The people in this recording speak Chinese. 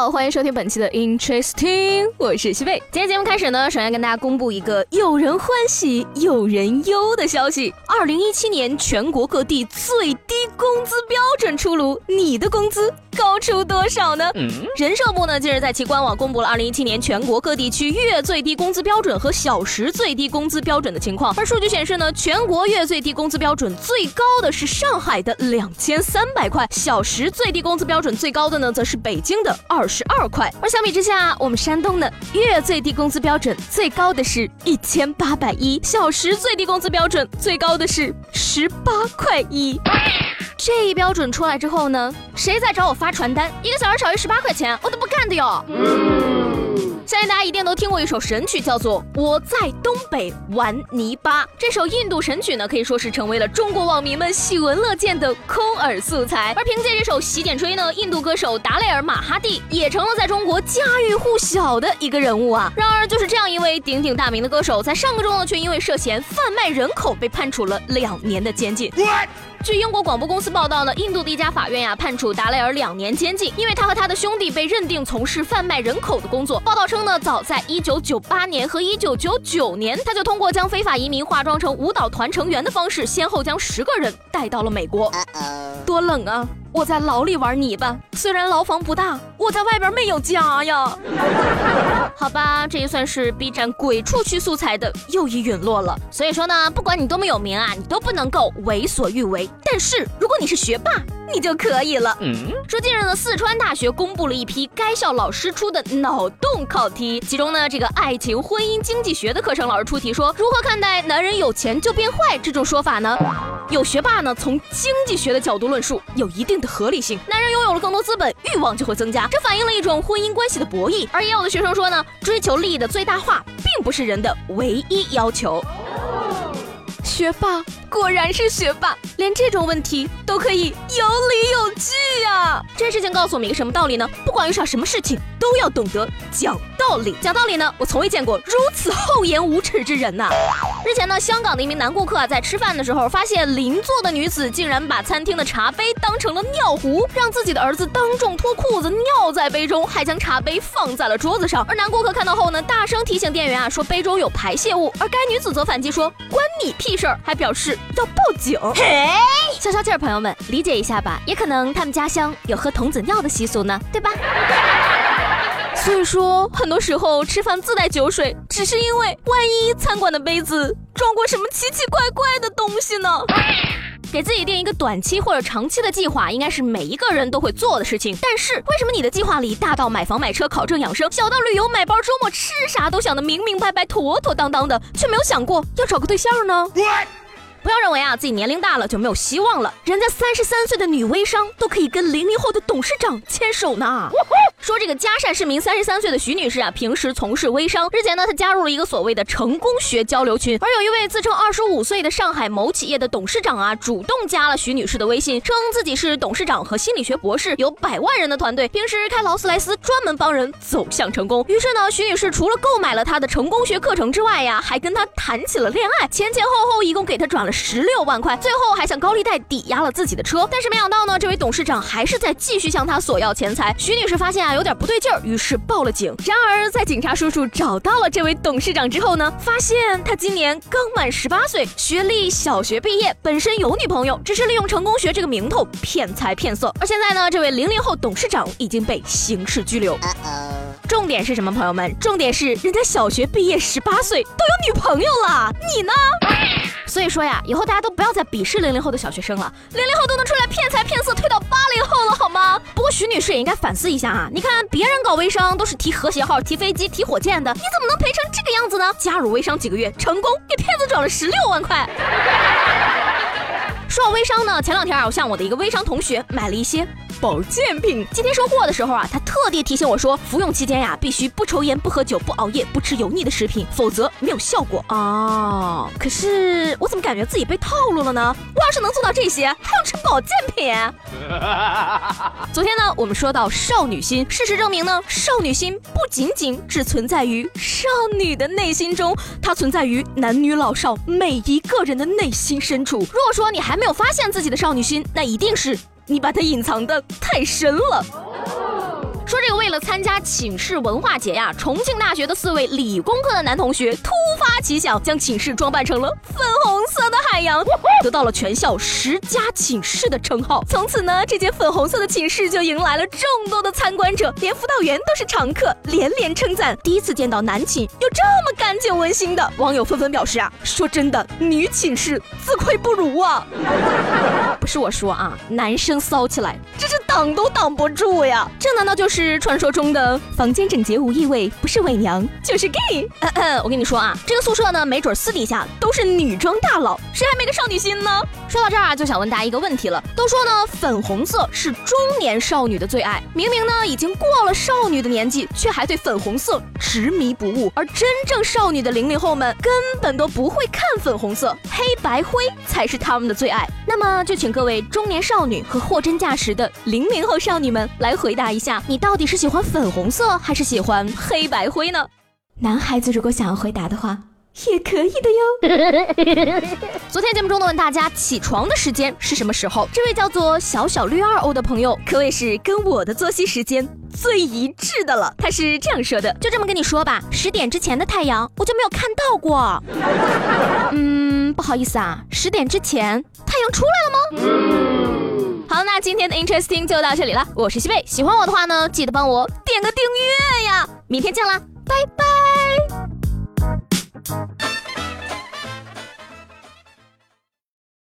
好，欢迎收听本期的 Interesting，我是西贝。今天节目开始呢，首先跟大家公布一个有人欢喜有人忧的消息：二零一七年全国各地最低工资标准出炉，你的工资？高出多少呢？人社部呢近日在其官网公布了二零一七年全国各地区月最低工资标准和小时最低工资标准的情况。而数据显示呢，全国月最低工资标准最高的是上海的两千三百块，小时最低工资标准最高的呢则是北京的二十二块。而相比之下，我们山东呢月最低工资标准最高的是一千八百一，小时最低工资标准最高的是十八块一。这一标准出来之后呢，谁再找我发传单，一个小时少于十八块钱，我都不干的哟。相信大家一定都听过一首神曲，叫做《我在东北玩泥巴》。这首印度神曲呢，可以说是成为了中国网民们喜闻乐见的空耳素材。而凭借这首《洗剪吹》呢，印度歌手达雷尔·马哈蒂也成了在中国家喻户晓的一个人物啊。然而，就是这样一位鼎鼎大名的歌手，在上个周呢，却因为涉嫌贩卖人口被判处了两年的监禁。据英国广播公司报道呢，印度的一家法院呀判处达雷尔两年监禁，因为他和他的兄弟被认定从事贩卖人口的工作。报道称呢，早在1998年和1999年，他就通过将非法移民化妆成舞蹈团成员的方式，先后将十个人带到了美国。多冷啊！我在牢里玩泥巴，虽然牢房不大，我在外边没有家呀。好吧，这也算是 B 站鬼畜区素材的又一陨落了。所以说呢，不管你多么有名啊，你都不能够为所欲为。但是如果你是学霸，你就可以了。嗯说近日呢，四川大学公布了一批该校老师出的脑洞考题，其中呢，这个爱情婚姻经济学的课程老师出题说，如何看待男人有钱就变坏这种说法呢？有学霸呢，从经济学的角度论述，有一定的合理性。男人拥有了更多资本，欲望就会增加，这反映了一种婚姻关系的博弈。而也有的学生说呢，追求利益的最大化，并不是人的唯一要求。学霸果然是学霸，连这种问题都可以有理有据呀！这事情告诉我们一个什么道理呢？不管遇上什么事情，都要懂得讲道理。讲道理呢，我从未见过如此厚颜无耻之人呐！日前呢，香港的一名男顾客啊，在吃饭的时候，发现邻座的女子竟然把餐厅的茶杯当成了尿壶，让自己的儿子当众脱裤子尿在杯中，还将茶杯放在了桌子上。而男顾客看到后呢，大声提醒店员啊，说杯中有排泄物。而该女子则反击说，关你屁事儿，还表示要报警。嘿，消消气儿，朋友们，理解一下吧，也可能他们家乡有喝童子尿的习俗呢，对吧？所以说，很多时候吃饭自带酒水，只是因为万一餐馆的杯子装过什么奇奇怪怪的东西呢？给自己定一个短期或者长期的计划，应该是每一个人都会做的事情。但是，为什么你的计划里大到买房买车考证养生，小到旅游买包周末吃啥都想得明明白白妥妥当当的，却没有想过要找个对象呢？不要认为啊自己年龄大了就没有希望了，人家三十三岁的女微商都可以跟零零后的董事长牵手呢。说这个嘉善市民三十三岁的徐女士啊，平时从事微商，日前呢她加入了一个所谓的成功学交流群，而有一位自称二十五岁的上海某企业的董事长啊，主动加了徐女士的微信，称自己是董事长和心理学博士，有百万人的团队，平时开劳斯莱斯专门帮人走向成功。于是呢，徐女士除了购买了他的成功学课程之外呀，还跟他谈起了恋爱，前前后后一共给他转了。十六万块，最后还向高利贷抵押了自己的车，但是没想到呢，这位董事长还是在继续向他索要钱财。徐女士发现啊有点不对劲儿，于是报了警。然而在警察叔叔找到了这位董事长之后呢，发现他今年刚满十八岁，学历小学毕业，本身有女朋友，只是利用成功学这个名头骗财骗色。而现在呢，这位零零后董事长已经被刑事拘留。重点是什么，朋友们？重点是人家小学毕业十八岁都有女朋友了，你呢？所以说呀，以后大家都不要再鄙视零零后的小学生了，零零后都能出来骗财骗色，推到八零后了好吗？不过徐女士也应该反思一下啊，你看别人搞微商都是提和谐号、提飞机、提火箭的，你怎么能赔成这个样子呢？加入微商几个月，成功给骗子转了十六万块。说到微商呢，前两天啊，我向我的一个微商同学买了一些保健品。今天收货的时候啊，他特地提醒我说，服用期间呀，必须不抽烟、不喝酒、不熬夜、不吃油腻的食品，否则没有效果哦。可是我怎么感觉自己被套路了呢？我要是能做到这些，还要吃保健品？昨天呢，我们说到少女心，事实证明呢，少女心不仅仅只存在于少女的内心中，它存在于男女老少每一个人的内心深处。如果说你还没有发现自己的少女心，那一定是你把它隐藏的太深了。说这个为了参加寝室文化节呀，重庆大学的四位理工科的男同学突发奇想，将寝室装扮成了粉红色的海洋，得到了全校十佳寝室的称号。从此呢，这间粉红色的寝室就迎来了众多的参观者，连辅导员都是常客，连连称赞。第一次见到男寝有这么干净温馨的，网友纷纷表示啊，说真的，女寝室自愧不如啊。不是我说啊，男生骚起来，这是挡都挡不住呀。这难道就是？传说中的房间整洁无异味，不是伪娘就是 gay。我跟你说啊，这个宿舍呢，没准私底下都是女装大佬，谁还没个少女心呢？说到这儿啊，就想问大家一个问题了。都说呢，粉红色是中年少女的最爱，明明呢已经过了少女的年纪，却还对粉红色执迷不悟。而真正少女的零零后们根本都不会看粉红色，黑白灰才是他们的最爱。那么就请各位中年少女和货真价实的零零后少女们来回答一下，你到。底是喜欢粉红色还是喜欢黑白灰呢？男孩子如果想要回答的话，也可以的哟。昨天节目中呢，问大家起床的时间是什么时候？这位叫做小小绿二欧的朋友，可谓是跟我的作息时间最一致的了。他是这样说的：就这么跟你说吧，十点之前的太阳我就没有看到过。嗯，不好意思啊，十点之前太阳出来了吗？嗯好，那今天的 Interesting 就到这里了。我是西贝，喜欢我的话呢，记得帮我点个订阅呀。明天见啦，拜拜。